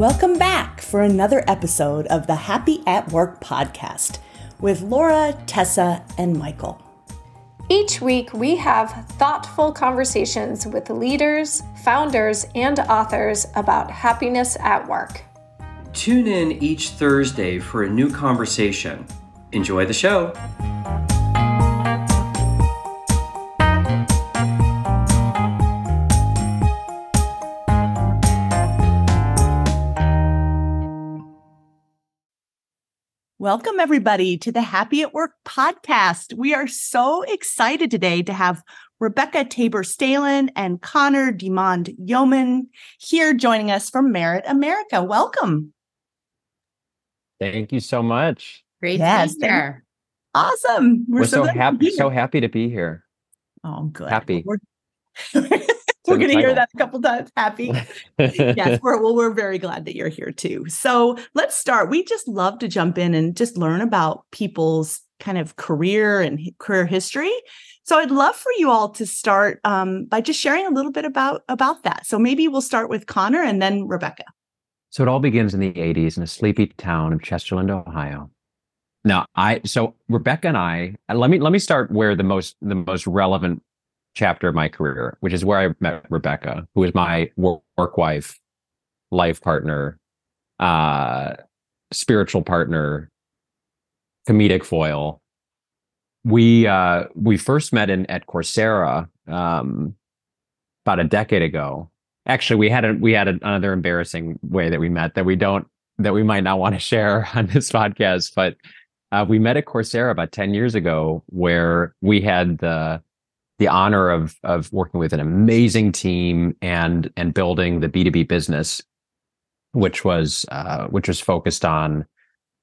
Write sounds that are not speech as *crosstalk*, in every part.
Welcome back for another episode of the Happy at Work podcast with Laura, Tessa, and Michael. Each week, we have thoughtful conversations with leaders, founders, and authors about happiness at work. Tune in each Thursday for a new conversation. Enjoy the show. Welcome, everybody, to the Happy at Work podcast. We are so excited today to have Rebecca Taber Staehelin and Connor Diemand-Yauman here joining us from Merit America. Welcome. Thank you so much. Great yes, to be here. Awesome. We're, We're so, so happy, so happy to be here. Oh, good. Happy. *laughs* we're going to hear that a couple times. Happy. *laughs* yes, we're, well, we're very glad that you're here too. So let's start. We just love to jump in and just learn about people's kind of career and career history. So I'd love for you all to start um, by just sharing a little bit about about that. So maybe we'll start with Connor and then Rebecca. So it all begins in the 80s in a sleepy town of Chesterland, Ohio. Now, I so Rebecca and I let me let me start where the most the most relevant chapter of my career, which is where I met Rebecca, who is my work wife, life partner, uh, spiritual partner, comedic foil. We uh, we first met in at Coursera um, about a decade ago. Actually, we had a, we had another embarrassing way that we met that we don't that we might not want to share *laughs* on this podcast, but uh, we met at Coursera about ten years ago, where we had the the honor of of working with an amazing team and and building the B2B business, which was uh, which was focused on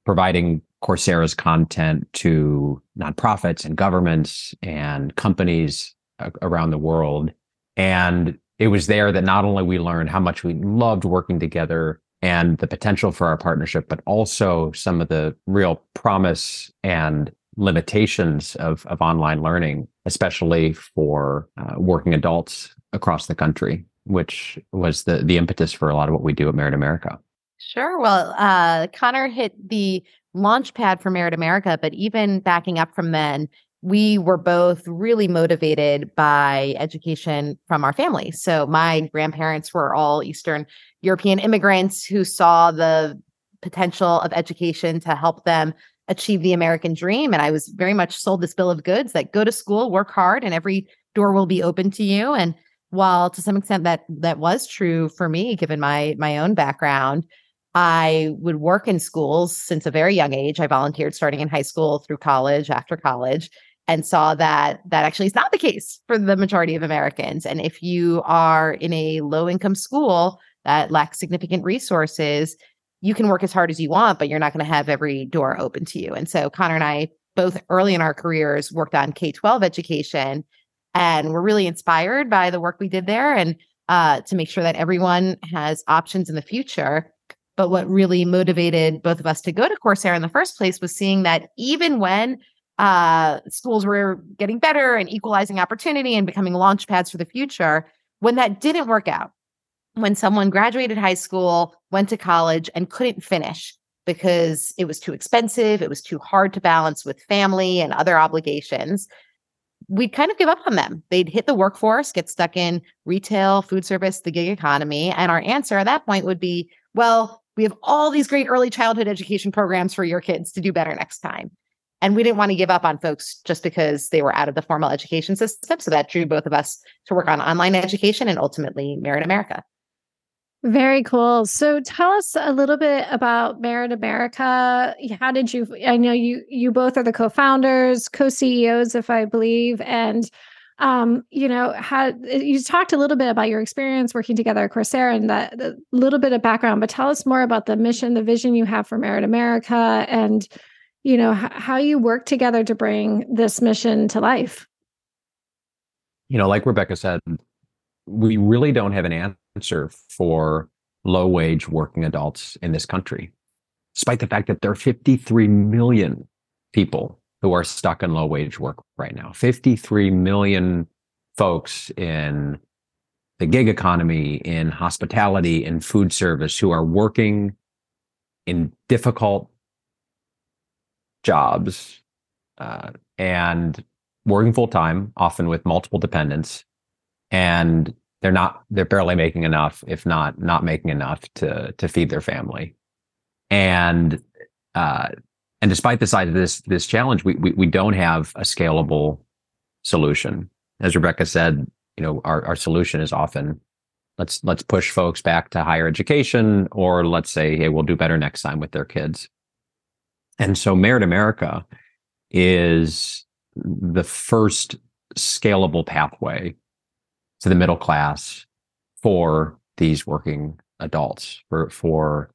providing Coursera's content to nonprofits and governments and companies around the world. And it was there that not only we learned how much we loved working together and the potential for our partnership, but also some of the real promise and limitations of, of online learning, especially for uh, working adults across the country, which was the, the impetus for a lot of what we do at Merit America. Sure. Well, uh, Connor hit the launch pad for Merit America, but even backing up from then, we were both really motivated by education from our family. So my grandparents were all Eastern European immigrants who saw the potential of education to help them achieve the American dream. And I was very much sold this bill of goods that go to school, work hard, and every door will be open to you. And while to some extent that that was true for me, given my my own background, I would work in schools since a very young age. I volunteered starting in high school through college, after college, and saw that that actually is not the case for the majority of Americans. And if you are in a low income school that lacks significant resources, you can work as hard as you want, but you're not going to have every door open to you. And so Connor and I, both early in our careers, worked on K 12 education and we're really inspired by the work we did there and uh, to make sure that everyone has options in the future. But what really motivated both of us to go to Coursera in the first place was seeing that even when uh, schools were getting better and equalizing opportunity and becoming launch pads for the future, when that didn't work out, when someone graduated high school, went to college, and couldn't finish because it was too expensive, it was too hard to balance with family and other obligations, we'd kind of give up on them. They'd hit the workforce, get stuck in retail, food service, the gig economy. And our answer at that point would be, well, we have all these great early childhood education programs for your kids to do better next time. And we didn't want to give up on folks just because they were out of the formal education system. So that drew both of us to work on online education and ultimately Merit America. Very cool. So tell us a little bit about Merit America. How did you I know you you both are the co-founders, co-CEOs if I believe and um you know how you talked a little bit about your experience working together at Coursera and that little bit of background but tell us more about the mission the vision you have for Merit America and you know h- how you work together to bring this mission to life. You know like Rebecca said we really don't have an answer for low wage working adults in this country, despite the fact that there are 53 million people who are stuck in low wage work right now. 53 million folks in the gig economy, in hospitality, in food service, who are working in difficult jobs uh, and working full time, often with multiple dependents, and they're not they're barely making enough, if not not making enough to to feed their family. And uh, and despite the size of this this challenge, we, we we don't have a scalable solution. As Rebecca said, you know, our, our solution is often let's let's push folks back to higher education, or let's say, hey, we'll do better next time with their kids. And so Merit America is the first scalable pathway to the middle class for these working adults, for for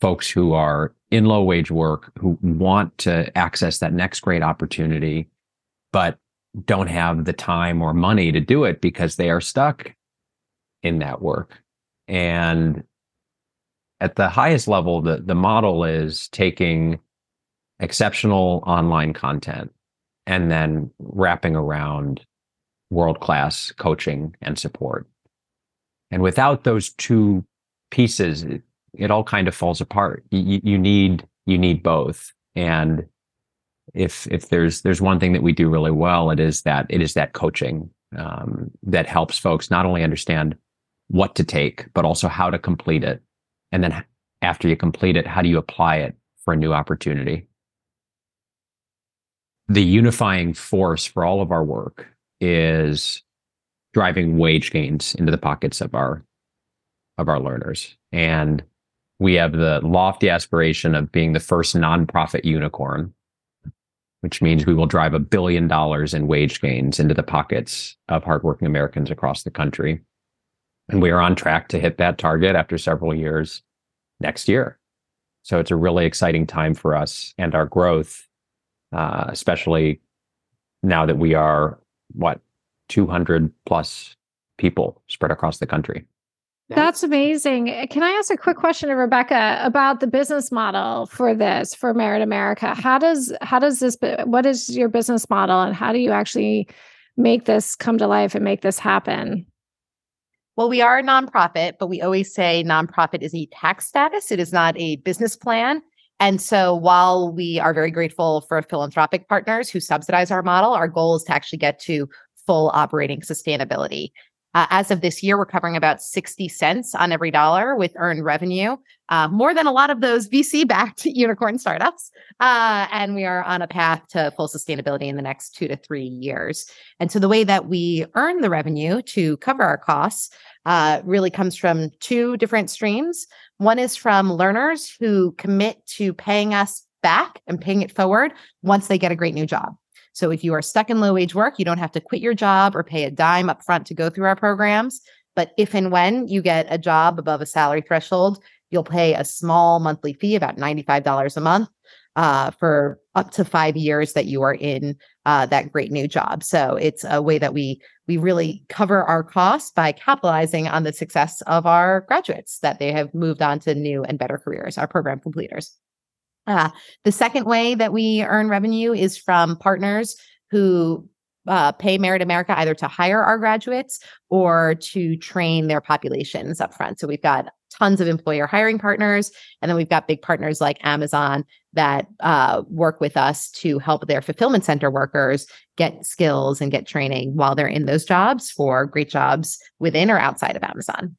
folks who are in low wage work who want to access that next great opportunity, but don't have the time or money to do it because they are stuck in that work. And at the highest level, the, the model is taking exceptional online content and then wrapping around world class coaching and support. And without those two pieces, it, it all kind of falls apart. You, you need you need both. And if if there's there's one thing that we do really well, it is that it is that coaching um, that helps folks not only understand what to take, but also how to complete it. And then after you complete it, how do you apply it for a new opportunity? The unifying force for all of our work is driving wage gains into the pockets of our of our learners. And we have the lofty aspiration of being the first nonprofit unicorn, which means we will drive a billion dollars in wage gains into the pockets of hardworking Americans across the country. And we are on track to hit that target after several years next year. So it's a really exciting time for us and our growth, uh, especially now that we are what 200 plus people spread across the country. That's amazing. Eh, can I ask a quick question to Rebecca about the business model for this for Merit America? How does how does this what is your business model and how do you actually make this come to life and make this happen? Well, we are a nonprofit, but we always say nonprofit is a tax status. It is not a business plan. And so while we are very grateful for philanthropic partners who subsidize our model, our goal is to actually get to full operating sustainability. Uh, as of this year, we're covering about 60 cents on every dollar with earned revenue, uh, more than a lot of those VC backed *laughs* unicorn startups. Uh, and we are on a path to full sustainability in the next two to three years. And so the way that we earn the revenue to cover our costs uh, really comes from two different streams. One is from learners who commit to paying us back and paying it forward once they get a great new job. So if you are stuck in low wage work, you don't have to quit your job or pay a dime up front to go through our programs. But if and when you get a job above a salary threshold, you'll pay a small monthly fee, about $95 a month, uh, for up to five years that you are in uh, that great new job. So it's a way that we we really cover our costs by capitalizing on the success of our graduates that they have moved on to new and better careers, our program completers. Uh, the second way that we earn revenue is from partners who uh, pay Merit America either to hire our graduates or to train their populations up front. So we've got tons of employer hiring partners, and then we've got big partners like Amazon that uh, work with us to help their fulfillment center workers get skills and get training while they're in those jobs for great jobs within or outside of Amazon.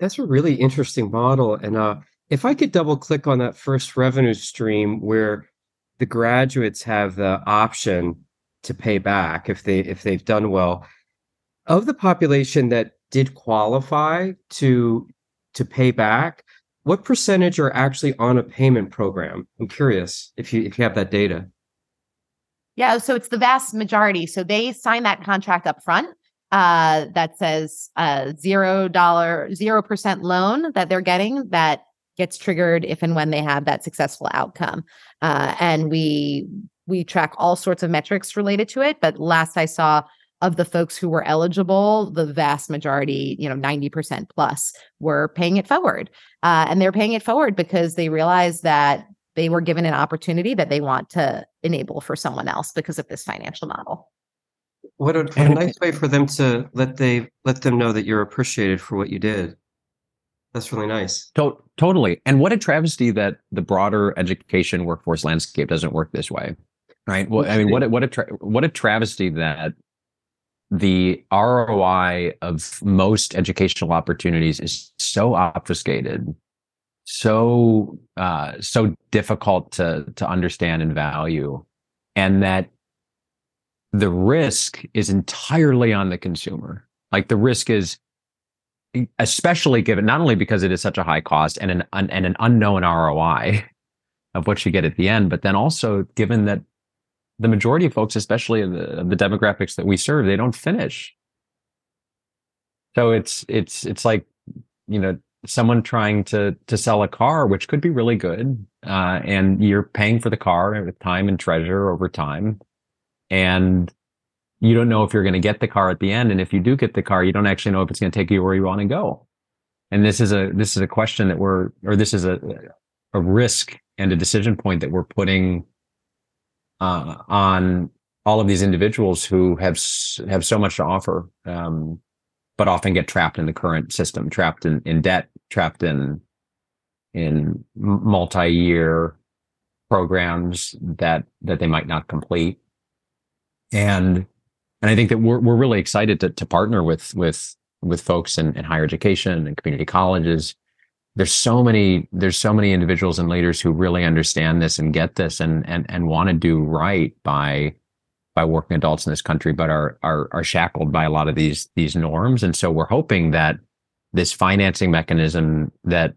That's a really interesting model, and uh, if I could double click on that first revenue stream where the graduates have the option to pay back if they if they've done well of the population that did qualify to to pay back what percentage are actually on a payment program? I'm curious if you if you have that data. Yeah so it's the vast majority. So they sign that contract up front uh, that says uh, zero dollar zero percent loan that they're getting that gets triggered if and when they have that successful outcome. Uh, and we we track all sorts of metrics related to it. But last I saw of the folks who were eligible, the vast majority, you know, 90% plus were paying it forward. Uh, and they're paying it forward because they realize that they were given an opportunity that they want to enable for someone else because of this financial model. What a, what a nice way for them to let they let them know that you're appreciated for what you did. That's really nice. To- totally. And what a travesty that the broader education workforce landscape doesn't work this way. Right. Well, I mean, what a, what a tra- what a travesty that the ROI of most educational opportunities is so obfuscated, so uh, so difficult to to understand and value, and that the risk is entirely on the consumer. Like the risk is especially given not only because it is such a high cost and an and an unknown ROI of what you get at the end, but then also given that the majority of folks, especially the, the demographics that we serve, they don't finish. So it's it's it's like you know someone trying to to sell a car, which could be really good, uh, and you're paying for the car with time and treasure over time, and you don't know if you're going to get the car at the end, and if you do get the car, you don't actually know if it's going to take you where you want to go. And this is a this is a question that we're or this is a a risk and a decision point that we're putting uh, on all of these individuals who have have so much to offer, um, but often get trapped in the current system, trapped in, in debt, trapped in in multi-year programs that that they might not complete, and and I think that we're we're really excited to to partner with with with folks in, in higher education and community colleges. There's so many there's so many individuals and leaders who really understand this and get this and and and want to do right by by working adults in this country but are are are shackled by a lot of these these norms. And so we're hoping that this financing mechanism that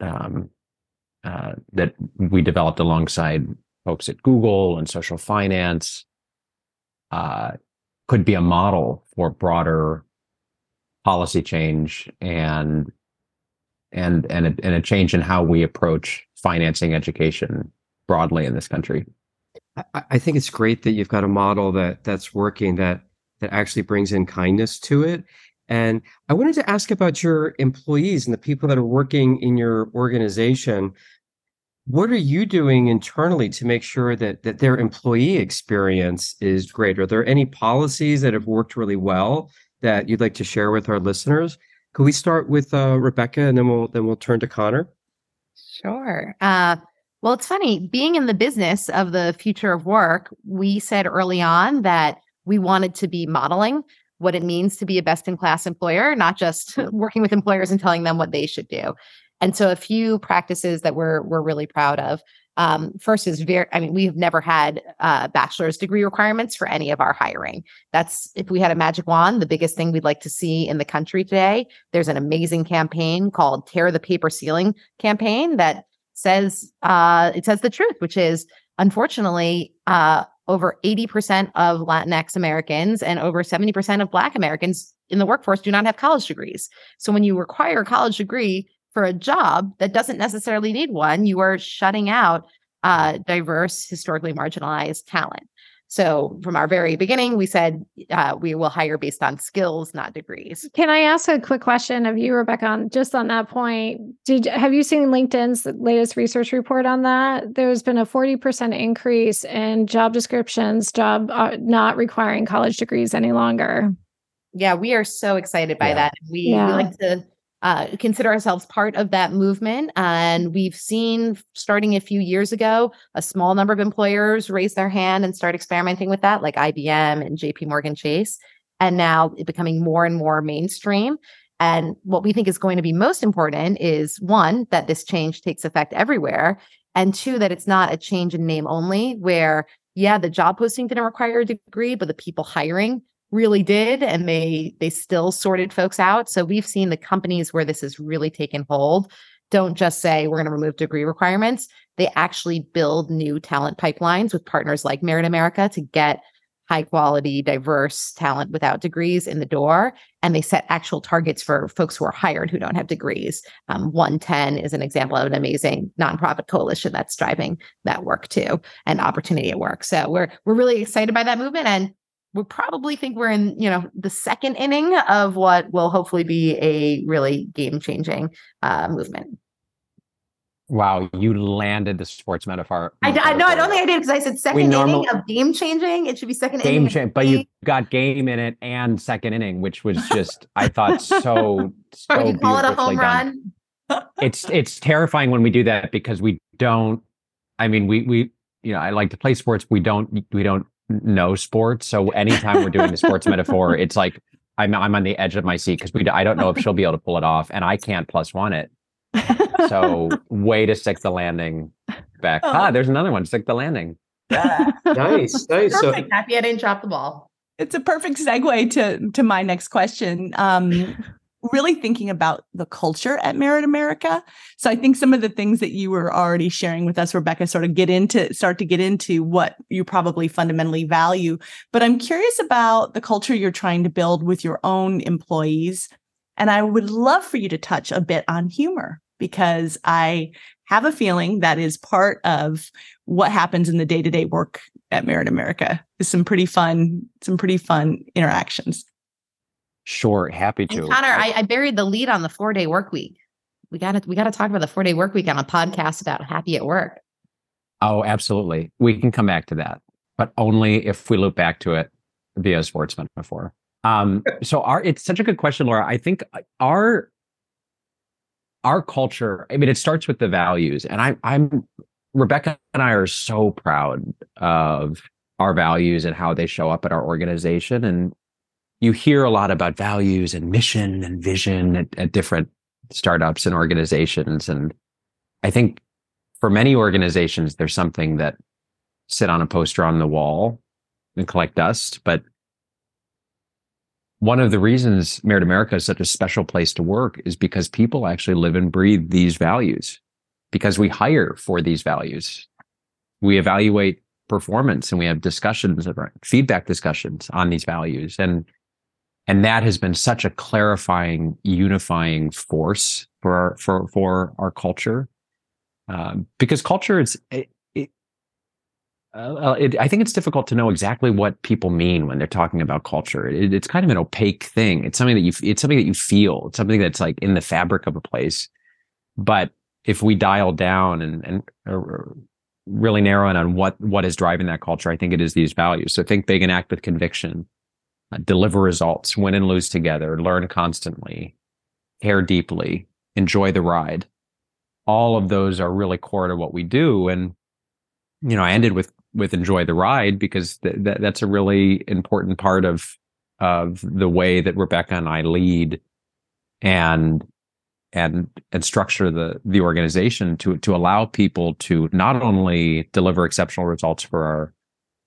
um, uh, that we developed alongside folks at Google and social finance uh, could be a model for broader policy change and and and a, and a change in how we approach financing education broadly in this country. I, I think it's great that you've got a model that that's working that that actually brings in kindness to it. And I wanted to ask about your employees and the people that are working in your organization. What are you doing internally to make sure that that their employee experience is great? Are there any policies that have worked really well that you'd like to share with our listeners? Could we start with uh, Rebecca and then we'll then we'll turn to Connor? Sure. Uh, well, it's funny being in the business of the future of work. We said early on that we wanted to be modeling what it means to be a best in class employer, not just *laughs* working with employers and telling them what they should do. And so, a few practices that we're we're really proud of. Um, first is very, I mean, we've never had uh, bachelor's degree requirements for any of our hiring. That's if we had a magic wand, the biggest thing we'd like to see in the country today. There's an amazing campaign called Tear the Paper Ceiling campaign that says uh, it says the truth, which is unfortunately uh, over 80% of Latinx Americans and over 70% of Black Americans in the workforce do not have college degrees. So when you require a college degree, for a job that doesn't necessarily need one, you are shutting out uh, diverse, historically marginalized talent. So, from our very beginning, we said uh, we will hire based on skills, not degrees. Can I ask a quick question of you, Rebecca? On just on that point, did have you seen LinkedIn's latest research report on that? There's been a forty percent increase in job descriptions, job uh, not requiring college degrees any longer. Yeah, we are so excited by yeah. that. We, yeah. we like to uh, consider ourselves part of that movement. And we've seen starting a few years ago, a small number of employers raise their hand and start experimenting with that, like IBM and JP Morgan Chase. And now it becoming more and more mainstream. And what we think is going to be most important is one, that this change takes effect everywhere. And two, that it's not a change in name only, where, yeah, the job posting didn't require a degree, but the people hiring really did and they they still sorted folks out. So we've seen the companies where this has really taken hold. Don't just say we're going to remove degree requirements. They actually build new talent pipelines with partners like merit america to get high quality diverse talent without degrees in the door and they set actual targets for folks who are hired who don't have degrees. Um, OneTen is an example of an amazing nonprofit coalition that's driving that work too and opportunity at work. So we're we're really excited by that movement and we probably think we're in, you know, the second inning of what will hopefully be a really game changing uh, movement. Wow, you landed the sports metaphor. I, I know. I don't think I did because I said second normal- inning of game changing. It should be second game inning. change, but you got game in it and second inning, which was *laughs* just I thought so *laughs* so you call it a home done. run. *laughs* It's it's terrifying when we do that because we don't. I mean, we we you know I like to play sports. We don't we don't know sports, so anytime we're doing the sports *laughs* metaphor, it's like I'm I'm on the edge of my seat because we I don't know if she'll be able to pull it off, and I can't plus one it. So *laughs* way to stick the landing back. Oh. Ah, there's another one. Stick the landing. Nice, nice. So Perfect. Happy I didn't drop the ball. it's a perfect segue to to my next question. Um, really thinking about the culture at Merit America. So I think some of the things that you were already sharing with us, Rebecca, sort of get into start to get into what you probably fundamentally value. But I'm curious about the culture you're trying to build with your own employees. And I would love for you to touch a bit on humor because I have a feeling that is part of what happens in the day-to-day work at Merit America. Is some pretty fun, some pretty fun interactions. Sure, happy to. And Connor, I, I buried the lead on the four day work week. We got to we got to talk about the four day work week on a podcast about happy at work. Oh, absolutely. We can come back to that, but only if we loop back to it via sports metaphor. Um, *laughs* so our it's such a good question, Laura. I think our our culture, I mean, it starts with the values. And I I'm Rebecca and I are so proud of our values and how they show up at our organization. And you hear a lot about values and mission and vision at, at different startups and organizations. And I think for many organizations, there's something that sit on a poster on the wall and collect dust. But one of the reasons Merit America is such a special place to work is because people actually live and breathe these values because we hire for these values. We evaluate performance and we have discussions, feedback discussions on these values. And and that has been such a clarifying, unifying force for our, for for our culture, um, because culture is. Uh, it, I think it's difficult to know exactly what people mean when they're talking about culture. It, it's kind of an opaque thing. It's something that you. It's something that you feel. It's something that's like in the fabric of a place. But if we dial down and and uh, really narrow in on what what is driving that culture, I think it is these values. So think big and act with conviction Uh, deliver results, win and lose together, learn constantly, care deeply, enjoy the ride. All of those are really core to what we do. And, you know, I ended with, with enjoy the ride because th- th- that's a really important part of, of the way that Rebecca and I lead and, and, and structure the, the organization to, to allow people to not only deliver exceptional results for our,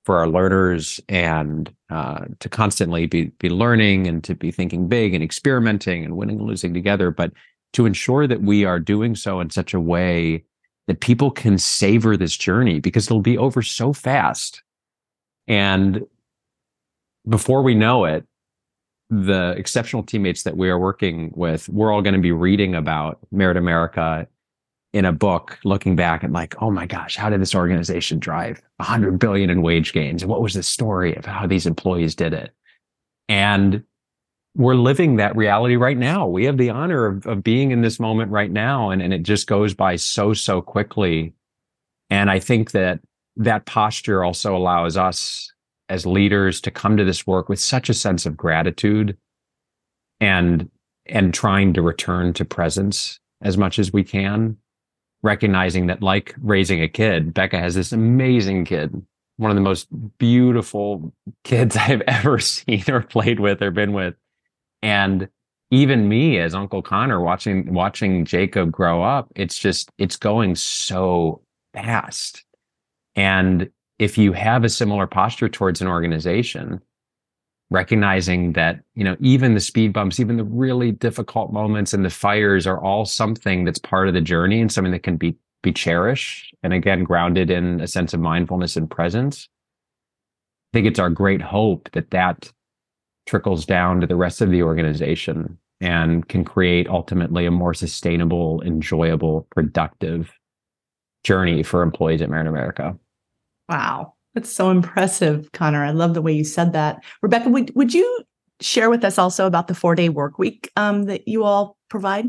for our learners and uh, to constantly be be learning and to be thinking big and experimenting and winning and losing together, but to ensure that we are doing so in such a way that people can savor this journey because it'll be over so fast. And before we know it, the exceptional teammates that we are working with, we're all going to be reading about Merit America in a book looking back and like, oh my gosh, how did this organization drive 100 billion in wage gains? And what was the story of how these employees did it? And we're living that reality right now. We have the honor of, of being in this moment right now. And, and it just goes by so, so quickly. And I think that that posture also allows us as leaders to come to this work with such a sense of gratitude and, and trying to return to presence as much as we can recognizing that like raising a kid, Becca has this amazing kid, one of the most beautiful kids *laughs* I've ever seen or played with or been with. And even me as Uncle Connor watching watching Jacob grow up, it's just it's going so fast. And if you have a similar posture towards an organization, recognizing that you know even the speed bumps even the really difficult moments and the fires are all something that's part of the journey and something that can be be cherished and again grounded in a sense of mindfulness and presence i think it's our great hope that that trickles down to the rest of the organization and can create ultimately a more sustainable enjoyable productive journey for employees at Merit America Wow. That's so impressive, Connor. I love the way you said that. Rebecca, would, would you share with us also about the four day work week um, that you all provide?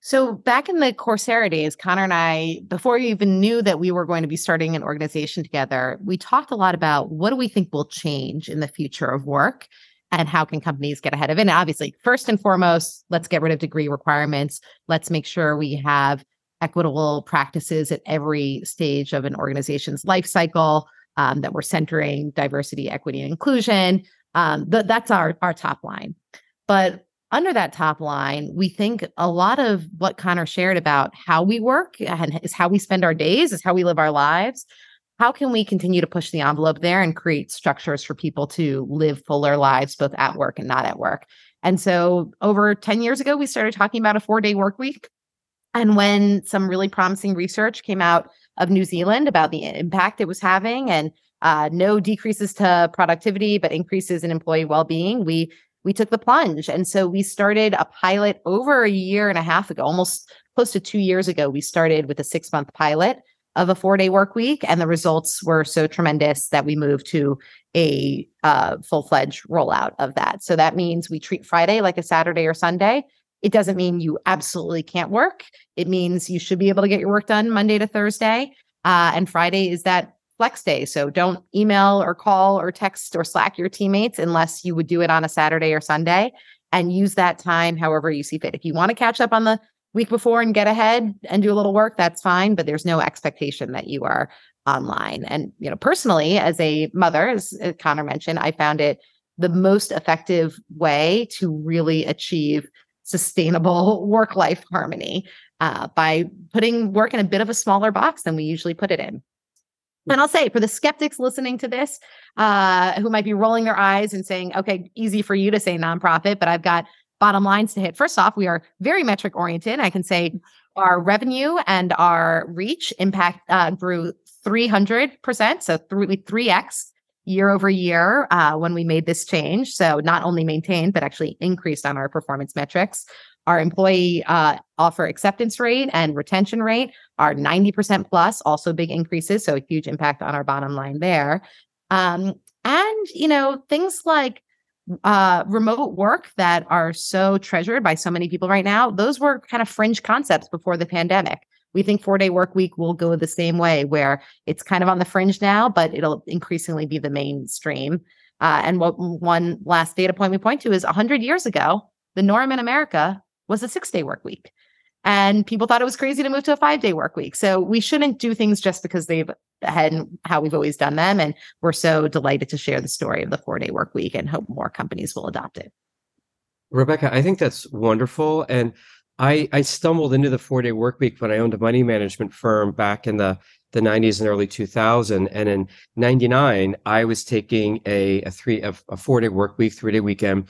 So back in the Coursera days, Connor and I, before we even knew that we were going to be starting an organization together, we talked a lot about what do we think will change in the future of work and how can companies get ahead of it. And obviously, first and foremost, let's get rid of degree requirements. Let's make sure we have equitable practices at every stage of an organization's life cycle, um, that we're centering diversity, equity, and inclusion. Um, th- that's our, our top line. But under that top line, we think a lot of what Connor shared about how we work and is how we spend our days, is how we live our lives. How can we continue to push the envelope there and create structures for people to live fuller lives, both at work and not at work? And so, over 10 years ago, we started talking about a four day work week. And when some really promising research came out of New Zealand about the impact it was having and uh, no decreases to productivity, but increases in employee well being, we we took the plunge. And so we started a pilot over a year and a half ago, almost close to two years ago. We started with a six month pilot of a four day work week, and the results were so tremendous that we moved to a uh, full fledged rollout of that. So that means we treat Friday like a Saturday or Sunday. It doesn't mean you absolutely can't work. It means you should be able to get your work done Monday to Thursday. Uh, and Friday is that flex day. So don't email or call or text or Slack your teammates unless you would do it on a Saturday or Sunday and use that time however you see fit. If you want to catch up on the week before and get ahead and do a little work, that's fine, but there's no expectation that you are online. And, you know, personally, as a mother, as Connor mentioned, I found it the most effective way to really achieve sustainable work life harmony uh, by putting work in a bit of a smaller box than we usually put it in. And I'll say for the skeptics listening to this, uh, who might be rolling their eyes and saying, okay, easy for you to say nonprofit, but I've got bottom lines to hit. First off, we are very metric oriented. I can say our revenue and our reach impact uh, grew 300%. So three, 3x year over year uh, when we made this change. So not only maintained, but actually increased on our performance metrics. Our employee uh, offer acceptance rate and retention rate are 90% plus, also big increases. So a huge impact on our bottom line there. Um, and, you know, things like uh, remote work that are so treasured by so many people right now, those were kind of fringe concepts before the pandemic. We think four day work week will go the same way, where it's kind of on the fringe now, but it'll increasingly be the mainstream. Uh, and what one last data point we point to is 100 years ago, the norm in America was a six day work week. And people thought it was crazy to move to a five day work week. So we shouldn't do things just because they've had how we've always done them. And we're so delighted to share the story of the four day work week and hope more companies will adopt it. Rebecca, I think that's wonderful. And I, I stumbled into the four day work week when I owned a money management firm back in the, the 90s and early 2000. And in 99, I was taking a, a three, a, a four day work week, three day weekend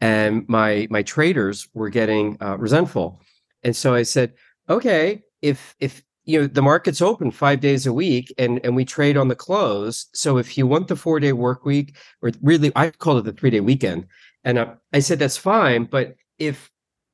and my my traders were getting uh, resentful and so i said okay if if you know the market's open five days a week and and we trade on the close so if you want the four day work week or really i call it the three day weekend and uh, i said that's fine but if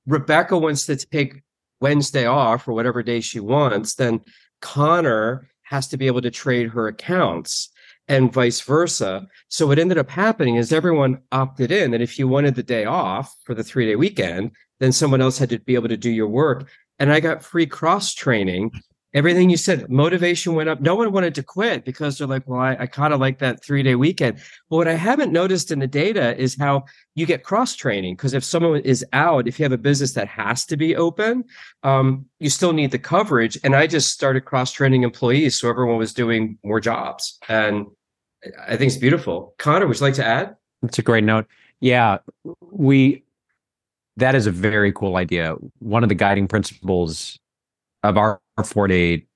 rebecca wants to take wednesday off or whatever day she wants then connor has to be able to trade her accounts and vice versa. So what ended up happening is everyone opted in that if you wanted the day off for the three day weekend, then someone else had to be able to do your work. And I got free cross training. Everything you said, motivation went up. No one wanted to quit because they're like, well, I, I kind of like that three day weekend. But what I haven't noticed in the data is how you get cross training. Because if someone is out, if you have a business that has to be open, um, you still need the coverage. And I just started cross training employees. So everyone was doing more jobs. And I think it's beautiful. Connor, would you like to add? It's a great note. Yeah, we that is a very cool idea. One of the guiding principles of our, our four day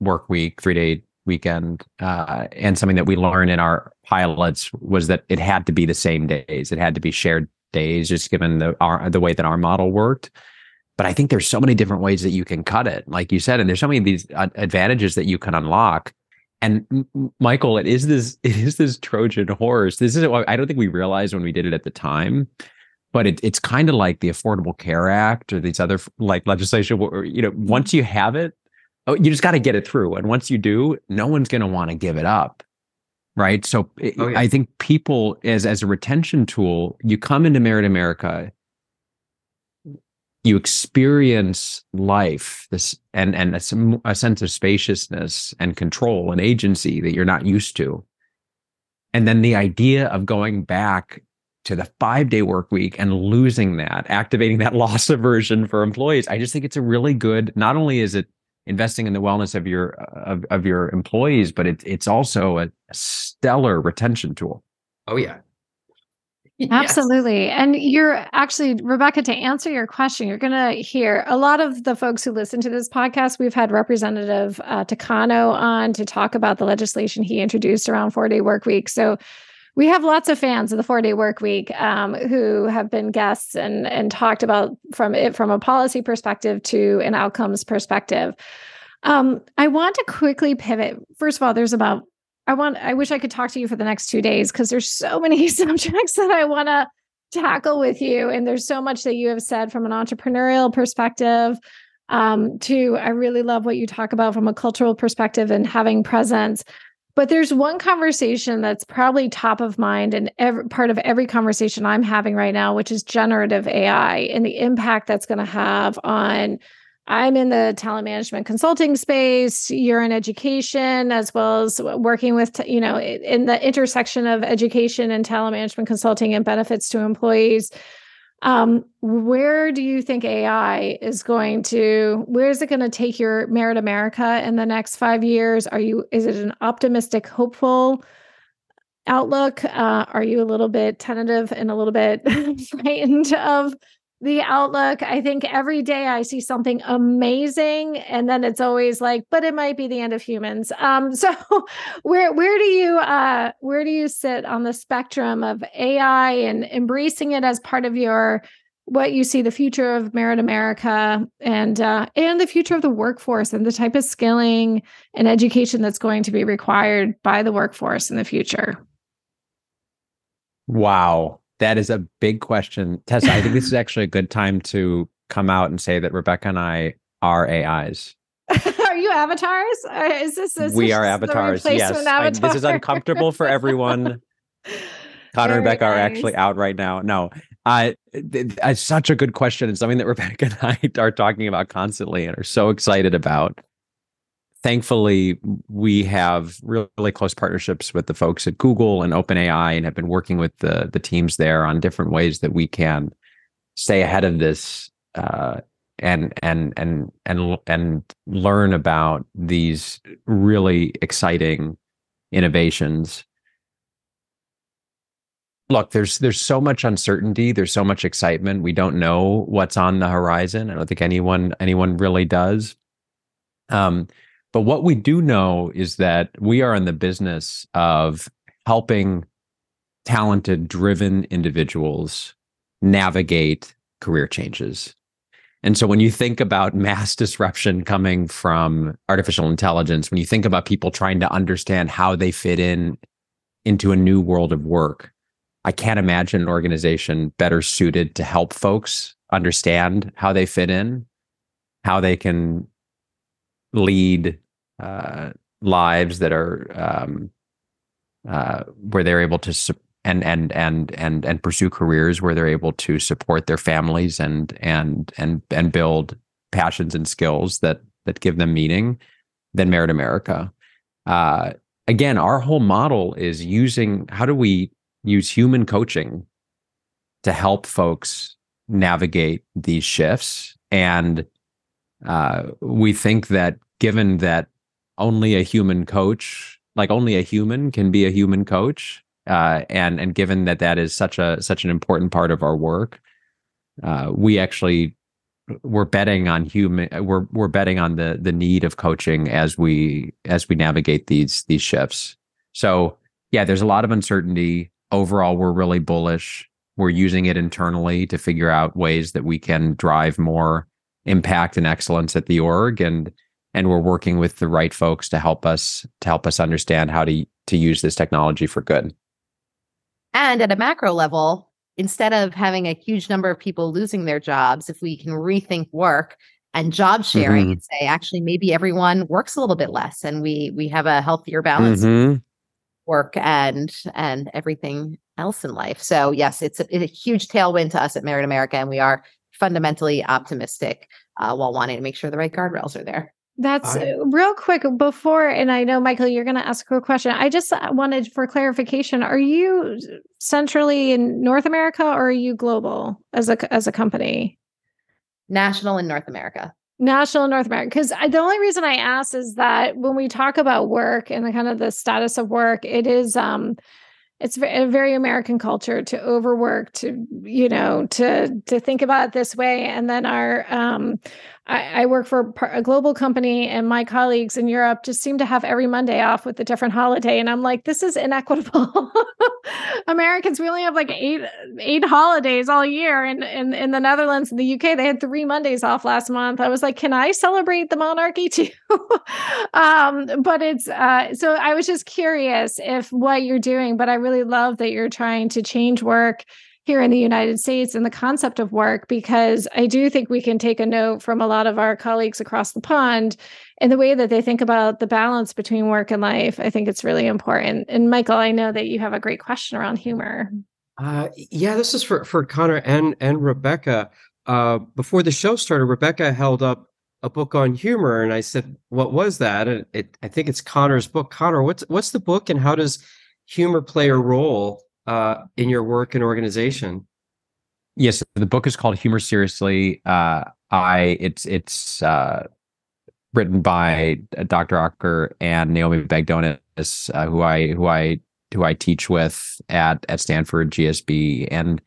work week, three day weekend, uh, and something that we learned in our pilots was that it had to be the same days. It had to be shared days, just given the our, the way that our model worked. But I think there's so many different ways that you can cut it, like you said, and there's so many of these advantages that you can unlock. And Michael, it is this *laughs* it is this Trojan horse. This is what I don't think we realized when we did it at the time but it, it's kind of like the Affordable Care Act or these other like legislation where you know once you have it, oh, you just got to get it through, and once you do, no one's going to want to give it up, right? So eh, oh, yeah. I think people as as a retention tool, you come into Merit America. you experience life this and and a, a sense of spaciousness and control and agency that you're not used to and then the idea of going back to the five day work week and losing that activating that *laughs* loss aversion for employees i just think it's a really good not only is it investing in the wellness of your of, of your employees but it, it's also a stellar retention tool oh yeah Absolutely. And you're actually, Rebecca, to answer your question, you're going to hear a lot of the folks who listen to this podcast. We've had Representative uh, Takano on to talk about the legislation he introduced around four day work week. So we have lots of fans of the four day work week um, who have been guests and, and talked about from it from a policy perspective to an outcomes perspective. Um, I want to quickly pivot. First of all, there's about I want I wish I could talk to you for the next 2 days because there's so *laughs* many subjects that I want to tackle with you and there's so much that you have said from an entrepreneurial perspective um to I really love what you talk about from a cultural perspective and having presence but there's one conversation that's probably top of mind and every part of every conversation I'm having right now which is generative AI and the impact that's going to have on I'm in the talent management consulting space. You're in education, as well as working with, you know, in the intersection of education and talent management consulting and benefits to employees. Um, where do you think AI is going to? Where is it going to take your Merit America in the next five years? Are you? Is it an optimistic, hopeful? outlook? Uh, are you a little bit tentative and a little bit *laughs* frightened of the outlook. I think every day I see something amazing and then it's always like but it might be the end of humans. Um *laughs* so where where do you uh where do you sit on the spectrum of AI and embracing it as part of your what you see the future of Merit America and uh, and the future of the workforce and the type of skilling and education that's going to be required by the workforce in the future. Wow. That is a big question. Tessa, I think this is *laughs* actually a good time to come out and say that Rebecca and I are AIs. *laughs* are you avatars? Uh, is this, is we are avatars? Yes. Avatar? I, this is uncomfortable for everyone. *laughs* Connor and Rebecca nice. are actually out right now. No, uh, it's such a good question and something that Rebecca and I are talking about constantly and are so excited about thankfully, we have really close partnerships with the folks at Google and OpenAI, and have been working with the the teams there on different ways that we can stay ahead of this uh, and and and and and learn about these really exciting innovations. Look, there's there's so much uncertainty. There's so much excitement. We don't know what's on the horizon. I don't think anyone anyone really does. Um, but what we do know is that we are in the business of helping talented, driven individuals navigate career changes. And so when you think about *laughs* mass disruption coming from artificial intelligence, when you think about people trying to understand how they fit in into a new world of work, I can't imagine an organization better suited to help folks understand how they fit in, how they can lead uh, lives that are um, uh, where they're able to su- and and and and and pursue careers where they're able to support their families and and and and build passions and skills that that give them meaning than merit america. Uh, again our whole model is using how do we use human coaching to help folks navigate these shifts? And uh, we think that given that only a human coach, like only a human can be a human coach. Uh, and and given that that is such a such an important part of our work, uh, we actually we're betting on human we're we're betting on the the need of coaching as we as we navigate these these shifts. So yeah, there's a lot of uncertainty. Overall, we're really bullish. We're using it internally to figure out ways that we can drive more impact and excellence at the org and and we're working with the right folks to help us to help us understand how to to use this technology for good. And at a macro level, instead of having a huge number of people losing their jobs, if we can rethink work and job sharing mm-hmm. and say actually maybe everyone works a little bit less and we we have a healthier balance mm-hmm. work and and everything else in life. So yes, it's a, it's a huge tailwind to us at Merit America and we are fundamentally optimistic uh, while wanting to make sure the right guardrails are there. That's I, real quick before, and I know Michael, you're going to ask a question. I just uh, wanted for clarification: Are you centrally in North America, or are you global as a as a company? National in North America. National in North America. Because the only reason I ask is that when we talk about work and the kind of the status of work, it is um it's a very American culture to overwork, to you know, to to think about it this way. And then our um, I, I, work for a global company, and my colleagues in Europe just seem to have every Monday off with a different *laughs* holiday, and I'm like, this is inequitable. *laughs* Americans, we only have like eight eight holidays all year, and in, in the Netherlands and the UK, they had three Mondays off last month. I was like, can I celebrate the monarchy *laughs* too? um, but it's uh, so I was just curious if what you're doing, but I really love that you're trying to change work here in the United States in the concept of work, because I do think we can take a note from a lot of our colleagues across the pond in the way that they think about the balance between work and life. I think it's really important. And Michael, I know that you have a great question around humor. Uh, yeah, this is for, for Connor and, and Rebecca. Uh, before the show started, Rebecca held up a book on humor, and I said, "What was that?" And it, I think it's Connor's book. Connor, what's what's the book, and how does humor play a role uh, in your work and organization? Yes, the book is called Humor Seriously. Uh, I it's it's uh, written by uh, Dr. Aaker and Naomi Bagdonas, uh, who I who I who I teach with at at Stanford GSB, and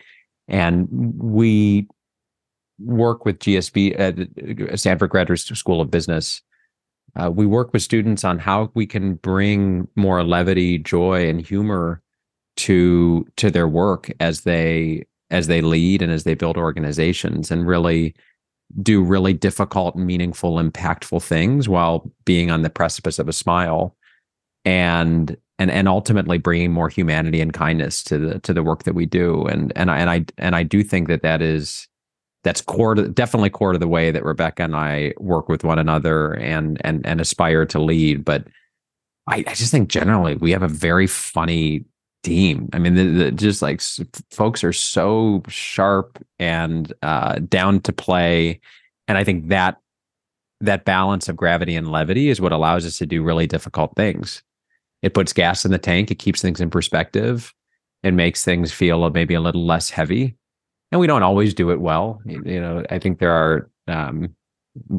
and we work with GSB at uh, Stanford Graduate School of Business. Uh, we work with students on how we can bring more levity, joy, and humor to to their work as they as they lead and as they build organizations and really do really difficult meaningful impactful things while being on the precipice of a smile and and and ultimately bringing more humanity and kindness to the to the work that we do. And and I and I and I do think that that is that's core to definitely core to the way that Rebecca and I work with one another and and and aspire to lead. But I, I just think generally we have a very funny team. I mean, the, the, just like folks are so sharp and uh, down to play, and I think that that balance of gravity and levity is what allows us to do really difficult things. It puts gas in the tank. It keeps things in perspective. It makes things feel maybe a little less heavy. And we don't always do it well. You know, I think there are um,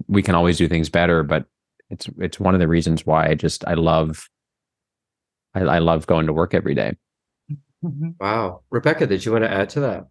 we can always do things better, but it's it's one of the reasons why I just I love I love going to work every day. Mm-hmm. Wow. Rebecca, did you want to add to that?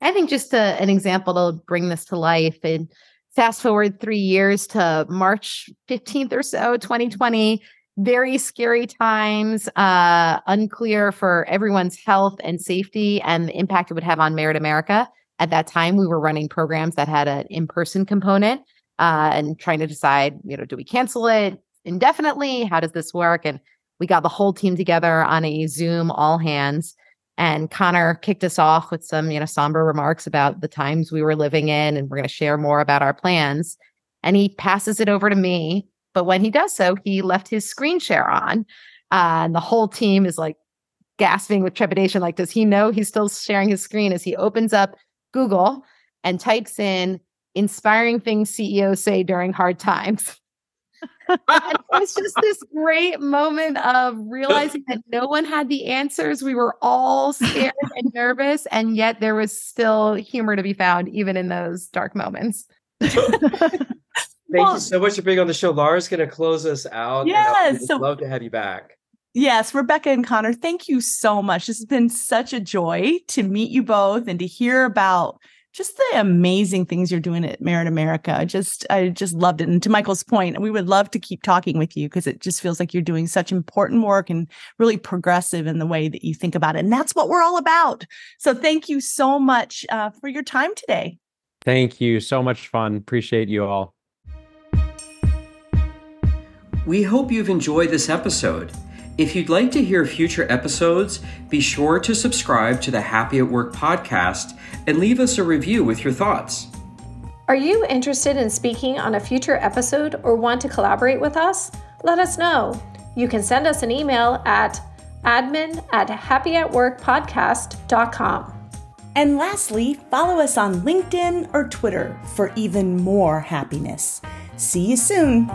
I think just a, an example to bring this to life and fast forward three years to March 15th or so, 2020, very scary times, uh, unclear for everyone's health and safety and the impact it would have on Merit America. At that time, we were running programs that had an in person component uh, and trying to decide, you know, do we cancel it indefinitely? How does this work? And we got the whole team together on a Zoom all hands. And Connor kicked us off with some, you know, somber remarks about the times we were living in, and we're going to share more about our plans. And he passes it over to me. But when he does so, he left his screen share on. Uh, and the whole team is like gasping with trepidation. Like, does he know he's still sharing his screen as he opens up Google and types in inspiring things CEOs say during hard times? It was just this great moment of realizing that no one had the answers. We were all scared *laughs* and nervous, and yet there was still humor to be found, even in those dark moments. *laughs* Thank well, you so much for being on the show. Laura's going to close us out. Yes. So love to have you back. Yes, Rebecca and Connor, thank you so much. This has been such a joy to meet you both and to hear about just the amazing things you're doing at Merit America. Just I just loved it. And to Michael's point, we would love to keep talking with you because it just feels like you're doing such important work and really progressive in the way that you think about it. And that's what we're all about. So thank you so much uh, for your time today. Thank you. So much fun. Appreciate you all. We hope you've enjoyed this episode. If you'd like to hear future episodes, be sure to subscribe to the Happy at Work podcast and leave us a review with your thoughts. Are you interested in speaking on a future episode or want to collaborate with us? Let us know. You can send us an email at admin at happyatworkpodcast.com. And lastly, follow us on LinkedIn or Twitter for even more happiness. See you soon.